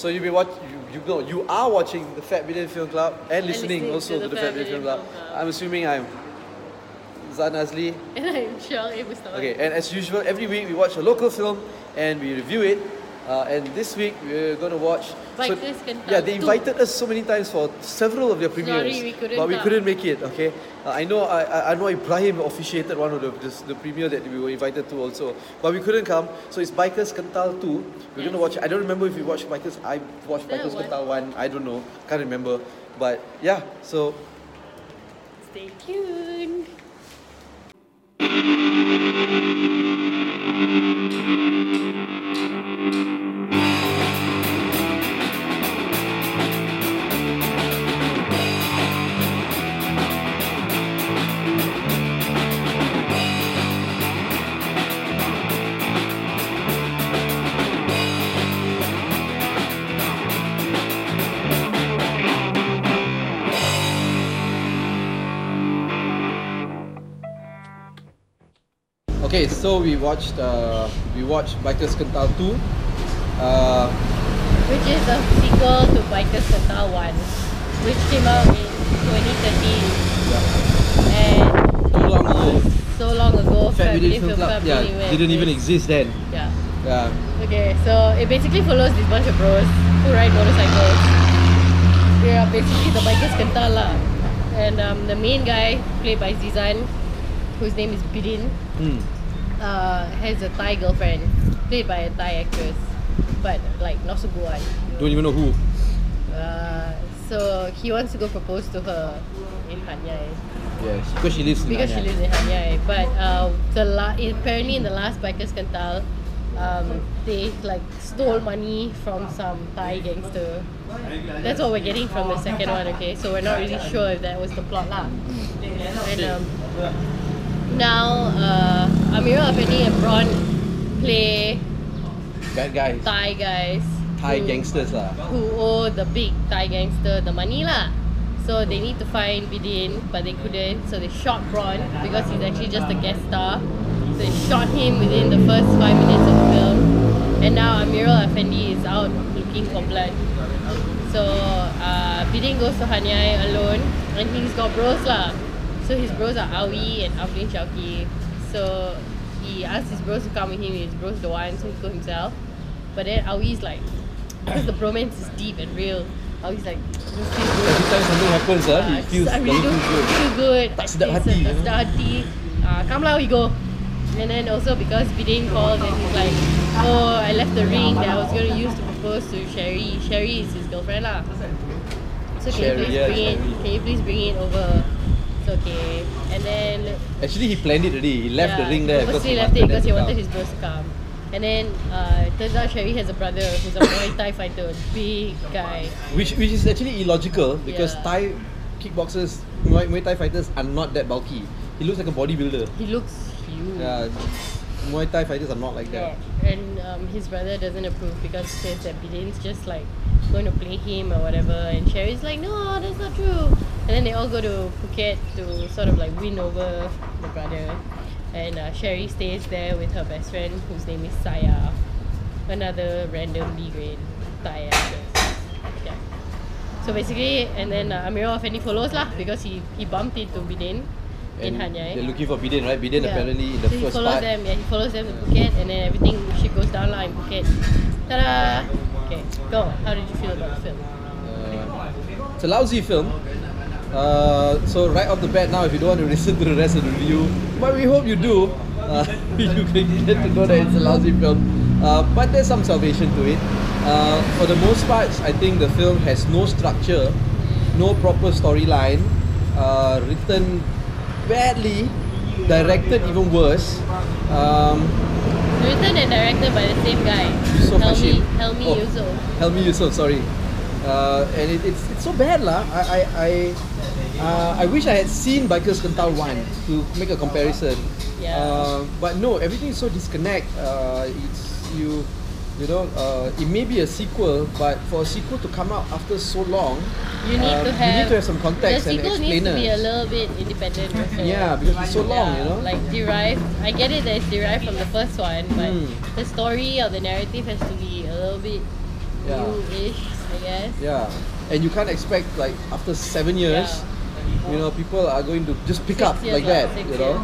So you be watch you, you know you are watching the Fat Bidin Film Club and listening, listening also to to the the Fat Bidin Film Club. Film Club. I'm assuming I'm Zan Azlee. And I'm A. Mustafa. Okay, and as usual, every week we watch a local film and we review it. Uh, and this week we're going to watch. Bikers Kental yeah, they 2. invited us so many times for several of their premieres, we couldn't but we come. couldn't make it. Okay, uh, I know I, I- know Ibrahim officiated one of the this, the premiere that we were invited to also, but we couldn't come. So it's Bikers Kental 2. We're going to watch. I don't remember if we watched Bikers. I watched Bikers one? Kental 1. I don't know. Can't remember. But yeah, so Stay tuned. Okay, so we watched uh, we watched Bikers Kental 2. Uh, Which is a sequel to Bikers Kental 1, which came out in 2013. Yeah. And too long ago. so long ago, Fat Bidin Family Film Club, yeah, didn't even even exist. exist then. Yeah. Yeah. Okay, so it basically follows this bunch of bros who ride motorcycles. They are basically the bikers kental lah. And um, the main guy, played by Zizan, whose name is Bidin, Hmm. Uh, has a Thai girlfriend, played by a Thai actress, but like not so good one. Don't even know who. Uh, so he wants to go propose to her in Hat Yai Yes, because she lives in because she lives in Hat Yai. But uh, the la- apparently in the last bikers kental, um, they like stole money from some Thai gangster. That's what we're getting from the second one. Okay, so we're not really sure if that was the plot lah. And um, now uh, Amerul Affendi and Braun play Bad guys. Thai guys. Thai who- gangsters lah. who owe the big Thai gangster the money lah. So they need to find Bidin, but they couldn't. So they shot Braun because he's actually just a guest star. So they shot him within the first five minutes of the film. And now Amerul Affendi is out looking for blood. So uh, Bidin goes to Hat Yai alone, and he's got bros lah. So his bros are Awie and Afdlin Shauki. So he asked his bros to come with him. His bros don't want, so he go himself. But then Awie's like, because the bromance is deep and real. Awie's like. Every time something happens, ah, he Ah, feels I really don't feel good. feel good. Tak sedap hati, Tak sedap hati. Uh, come lah, we go. And then also because Bidin called and he's like, oh, I left the ring that I was going to use to propose to Sherry. Sherry is his girlfriend lah. So can Sherry, you please yeah, bring it? Can you please bring it over? It's okay. And then Actually, he planned it already. He left the ring there he because he left it wanted because he wanted his bros to come. And then uh, it turns out Sherry has a brother who's a Muay Thai fighter, big guy. Which, which is actually illogical because Yeah. Thai kickboxers, Muay, Muay Thai fighters are not that bulky. He looks like a bodybuilder. He looks huge. Yeah, Muay Thai fighters are not like Yeah. that. And um, his brother doesn't approve because he says that Bidin's just like going to play him or whatever. And Sherry's like, no, true. And then they all go to Phuket to sort of like win over the brother. And uh, Sherry stays there with her best friend whose name is Saya, another random B grade Thai actress. Yeah. So basically, and then uh, Amerul Affendi follows lah because he, he bumped into Bidin in Hat Yai. They're looking for Bidin, right? Bidin Yeah. apparently in the so he first follows part. them, yeah, he follows them to Phuket and then everything shit goes down lah in Phuket. Ta-da! Okay, go. How did you feel about the film? It's a lousy film. Uh, so right off the bat now, if you don't want to listen to the rest of the review, but we hope you do, uh, you can get to know that it's a lousy film. Uh, but there's some salvation to it. Uh, for the most part, I think the film has no structure, no proper storyline, uh, written badly, directed even worse. Um, Written and directed by the same guy. Helmi. Helmi Oh. Yusof. Helmi Yusof, sorry. Uh, and it, it's it's so bad lah. I I I, uh, I wish I had seen Bikers Kental one to make a comparison. Yeah. Uh, but no, everything is so disconnect. Uh, it's you, you know. Uh, it may be a sequel, but for a sequel to come out after so long, You need um, to have. you need to have some context the and sequel needs to be a little bit independent. Also. Yeah, because it's so long, Yeah, you know. Like derived. I get it that it's derived from the first one, but Hmm. the story or the narrative has to be a little bit Yeah. new-ish, I guess. Yeah, and you can't expect like after seven years, you know, people are going to just pick up like that. You know.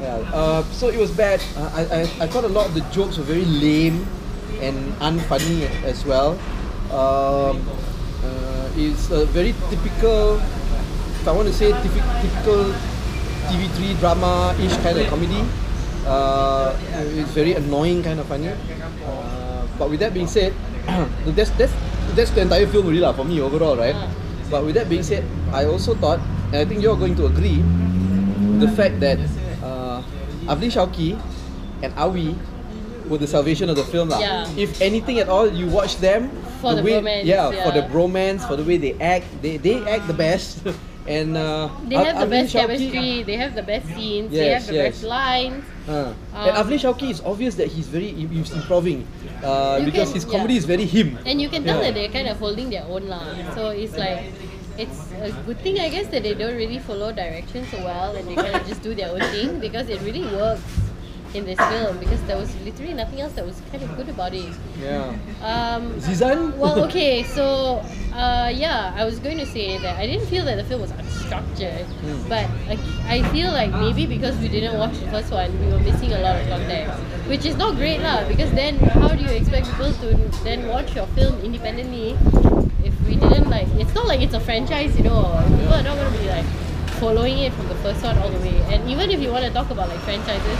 Yeah. Uh, so it was bad. Uh, I, I I thought a lot of the jokes were very lame and unfunny as well. Um, uh, it's a very typical. If I want to say typi- typical TV3 drama-ish kind of comedy. Uh, it's very annoying kind of funny. Uh, but with that being said, that's that's that's the entire film really lah for me overall, right? But with that being said, I also thought, and I think you're going to agree, the fact that uh, Avli Shauki and Awi were the salvation of the film lah. Yeah. If anything at all, you watch them For the way, bromance, yeah, for the yeah. bromance, for the way they act, they they act the best. and uh, They Av- have the Avli best chemistry. They have the best scenes. they have the yes. best lines. Uh, and Um, Avli Shauki is obvious that he's very he- he's improving uh, because can- his comedy yeah. is very him. And you can tell Yeah. that they're kind of holding their own lah. So it's like, it's a good thing I guess that they don't really follow direction so well and they kind of just do their own thing because it really works in this film because there was literally nothing else that was kind of good about it. Yeah. Um, Zizan? well, okay, so uh, yeah, I was going to say that I didn't feel that the film was unstructured, Hmm. but I, I feel like maybe because we didn't watch the first one, we were missing a lot of context, which is not great lah. Because then, how do you expect people to then watch your film independently if we didn't like? It's not like it's a franchise, you know. People are not going to be like following it from the first one all the way. And even if you want to talk about like franchises,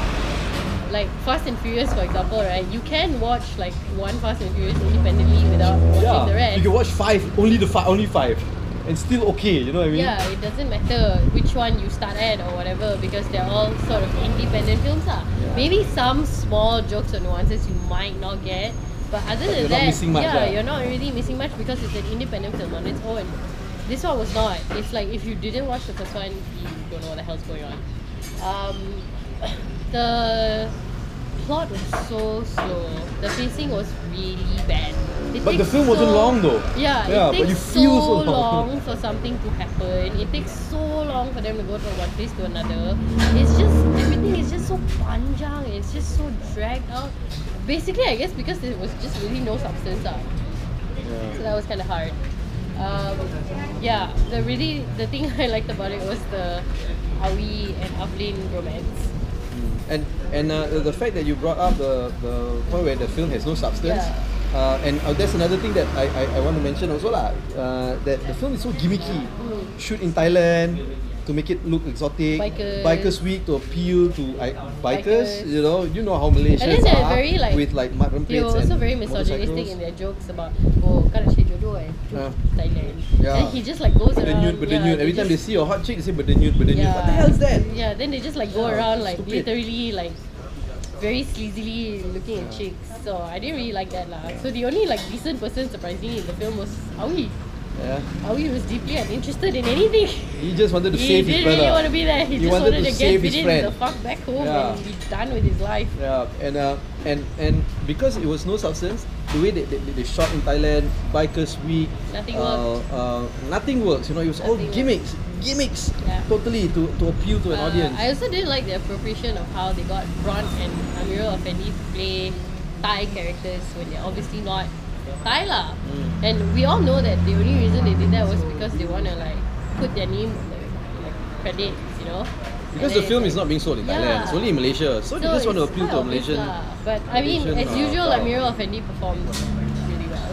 like Fast and Furious, for example, right? You can watch like one Fast and Furious independently without watching yeah. the rest. You can watch five, only the five, only five, and still okay. You know what I mean? Yeah, it doesn't matter which one you start at or whatever because they're all sort of independent films. lah. Yeah. Maybe some small jokes or nuances you might not get, but other But than that, much, yeah, lah. you're not really missing much because it's an independent film on its own. This one was not. It's like if you didn't watch the first one, you don't know what the hell's going on. Um, the plot was so slow. The pacing was really bad. It But the film wasn't long though. Yeah, Yeah, it but takes you feel so long. long for something to happen. It takes so long for them to go from one place to another. It's just everything is just so panjang. It's just so dragged out. Basically, I guess because there was just really no substance out. Yeah. So that was kind of hard. Um, yeah, the really the thing I liked about it was the Awie and Afdlin romance. And and uh, the- fact that you brought up the the point where the film has no substance. Yeah. Uh, and uh, that's another thing that I, I, I want to mention also lah. Uh, that the film is so gimmicky. Mm. Shoot in Thailand to make it look exotic. Bikers. Bikers week to appeal to I, bikers. Bikers. You know, you know how Malaysians And they're are very like with like mutton they plates were also and very misogynistic in their jokes about oh kan nak share jodoh eh Yeah. Thailand. Yeah. Then he just like goes around. Berdenyut, berdenyut. yeah, Every time they just- see a hot chick, they say berdenyut, berdenyut. What the hell is that? Yeah, then they just like go Yeah, around like stupid. literally like very sleazily looking at chicks. So I didn't really like that lah. So the only like decent person surprisingly in the film was Awi. Yeah. Awi was deeply uninterested in anything. He just wanted to he save his didn't brother. really want to be there. He, He just wanted wanted, to to, save get his Bidin friend. the fuck back home Yeah. and be done with his life. Yeah, and uh, and and because it was no substance, the way they, they, they shot in Thailand, Bikers Week, Nothing uh, worked. Uh, nothing works. You know, it was all Nothing worked. gimmicks, gimmicks, Yeah. totally to, to appeal to an Uh, audience. I also didn't like the appropriation of how they got Ron and Amirul Effendi to play Thai characters when they're obviously not Thai lah. Mm. And we all know that the only reason they did that was because they want to like put their name on the like, credits, you know. because And the film is not being sold in Thailand; Yeah. it's only in Malaysia. So, they just want to appeal to a Malaysian. lah. But I mean, Malaysian, as uh, usual, crowd. Amerul Affendi performed really well.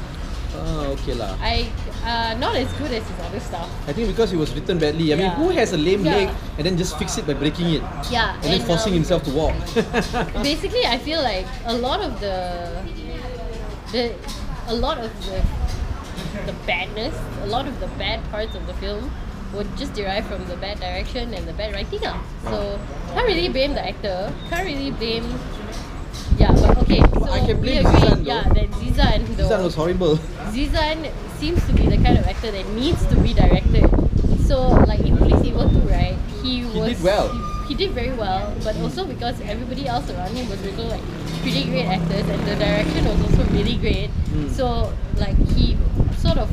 Ah, okay lah. I uh, not as good as his other stuff. I think because it was written badly. I mean, who has a lame Yeah. leg and then just fix it by breaking it Yeah, and then forcing um, himself to walk? basically i feel like a lot of the the a lot of the the badness a lot of the bad parts of the film would just derive from the bad direction and the bad writing ah. so can't really blame the actor can't really blame yeah but okay so I can we blame agree, Zizan, yeah that Zizan though That was horrible. Zizan seems to be the kind of actor that needs to be directed. So, like in Polis Evo 2, right? He, He was did well. He, he did very well, but also because everybody else around him was also like pretty great actors, and the direction was also really great. Mm. So, like he sort of,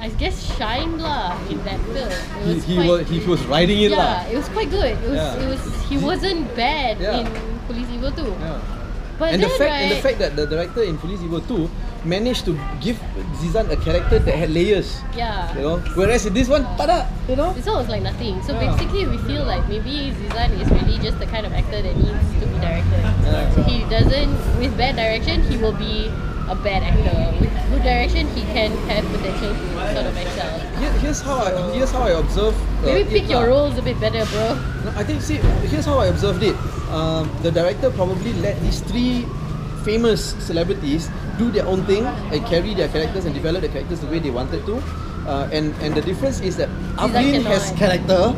I guess, shined lah in that film. It He, was he quite, was he was riding it yeah, lah. it was quite good. It was Yeah. it was he wasn't bad Yeah. in Police Evil 2. Yeah. But and then, the fact right, and the fact that the director in Police Evil 2 managed to give Zizan a character that had layers. Yeah. You know, whereas in this one, tada, you know. This one was like nothing. So Yeah. basically, we feel like maybe Zizan is really just the kind of actor that needs to be directed. Yeah. So he doesn't, with bad direction, he will be a bad actor. With good direction, he can have potential to sort of excel. Here, here's how I here's how I observe. uh, Maybe it pick your lah. roles a bit better, bro. No, I think see here's how I observed it. Um, the director probably let these three famous celebrities do their own thing and carry their characters and develop their characters the way they wanted to. Uh, and and the difference is that cannot. has character,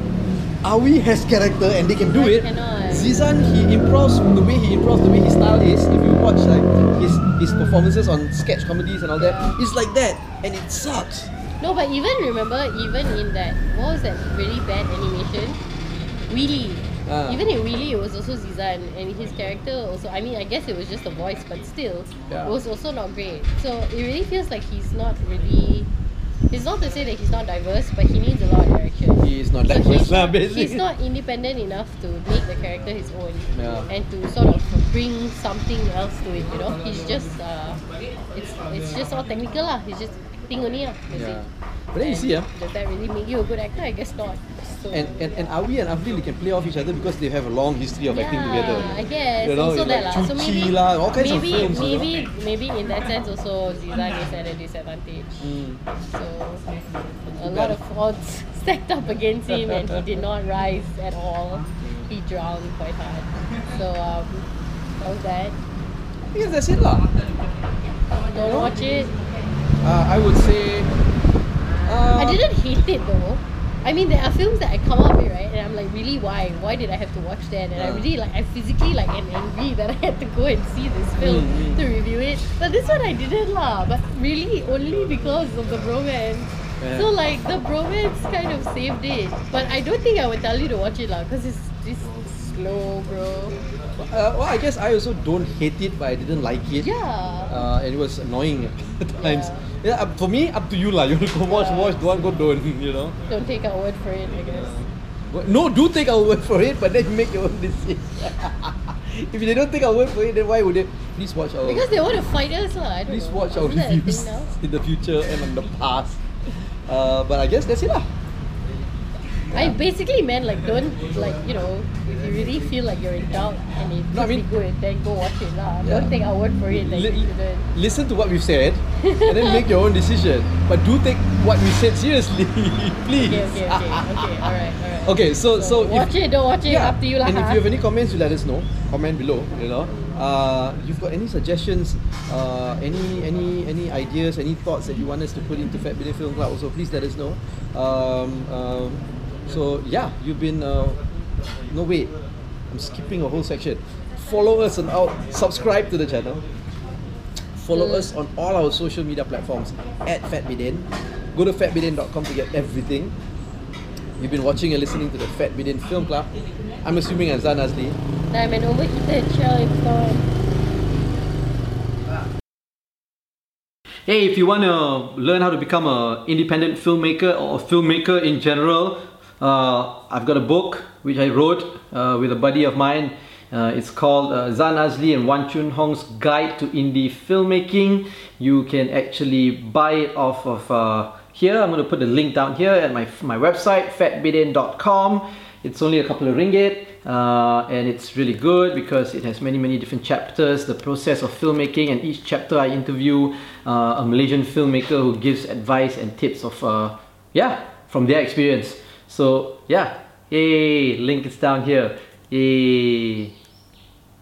Awie has character, and they can do Zizan it. cannot. Zizan he improves the way he improves the way his style is. If you watch like his his performances on sketch comedies and all that, Yeah. it's like that, and it sucks. No, but even remember, even in that, what was that really bad animation? Wheely. Ah. Even in Wheelie, it was also Zizan, and his character also. I mean, I guess it was just a voice, but still, Yeah. it was also not great. So it really feels like he's not really. It's not to say that he's not diverse, but he needs a lot of direction. He is not So diverse he's, not, basically. he's not independent enough to make the character his own Yeah. and to sort of bring something else to it. You know, he's just uh, it's it's just all technical lah. He's just acting only lah. Yeah. it. But then you And see, ah. Does that really make you a good actor? I guess not. So, And, and, and Awi and Avlil can play off each other because they have a long history of acting together. I guess. You know, also that like lah. So maybe, lah, all kinds of maybe, films, you know. maybe, maybe in that sense also Zizan is at a disadvantage. Mm. So a lot of odds stacked up against him, and he did not rise at all. He drowned quite hard. So um, that was that. I guess that's it lah. Don't watch it. Uh, I would say. Uh, I didn't hate it though. I mean, there are films that I come up with, right? And I'm like, really, why? Why did I have to watch that? And I really like, I physically like am angry that I had to go and see this film Mm, mm. to review it. But this one I didn't lah. But really, only because of the bromance. Yeah. So like the bromance kind of saved it. But I don't think I would tell you to watch it lah, because it's just slow, bro. Uh, well, I guess I also don't hate it, but I didn't like it. Yeah. Uh, and it was annoying at times. Yeah. Yeah, up- for me, up to you lah. You want to go watch, Yeah. watch. Don't go, don't. You know. Don't take our word for it, I guess. No, do take our word for it, but then make your own decision. if they don't take our word for it, then why would they? Please watch our. Because they want to fight us lah. Please know. watch our Isn't thing reviews in the future and in the past. Uh, but I guess that's it lah. I basically meant like don't like you know if you really feel like you're in doubt and it No, I mean- good then go watch it lah. Yeah. Don't take our word for it like shouldn't. listen to what we've said and then make your own decision. But do take what we said seriously, please. Okay, okay, okay, okay. All right, all right. Okay, so so, watch if, it, don't watch it. Up to you lah. And if you have any comments, you let us know. Comment below. You know, uh, you've got any suggestions, uh, any any any ideas, any thoughts that you want us to put into Fat Billion Film Club, also please let us know. Um, um, so yeah, you've been. Uh, no wait, I'm skipping a whole section. Follow us and our subscribe to the channel. Follow Mm. us on all our social media platforms at FatBidin. Go to fatbidin.com to get everything. You've been watching and listening to the Fat Bidin Film Club. I'm assuming I'm Zan Azlee. I'm an overheated shell in. Hey, if you want to learn how to become an independent filmmaker or a filmmaker in general, uh, I've got a book which I wrote uh, with a buddy of mine. Uh, it's called uh, Zan Azlee and Wan Chun Hong's Guide to Indie Filmmaking. You can actually buy it off of uh, here. I'm going to put the link down here at my, my website, fatbidin.com. It's only a couple of ringgit uh, and it's really good because it has many, many different chapters, the process of filmmaking, and each chapter I interview a Malaysian filmmaker who gives advice and tips of, yeah, from their experience. So, yeah, yay, link is down here. Yay.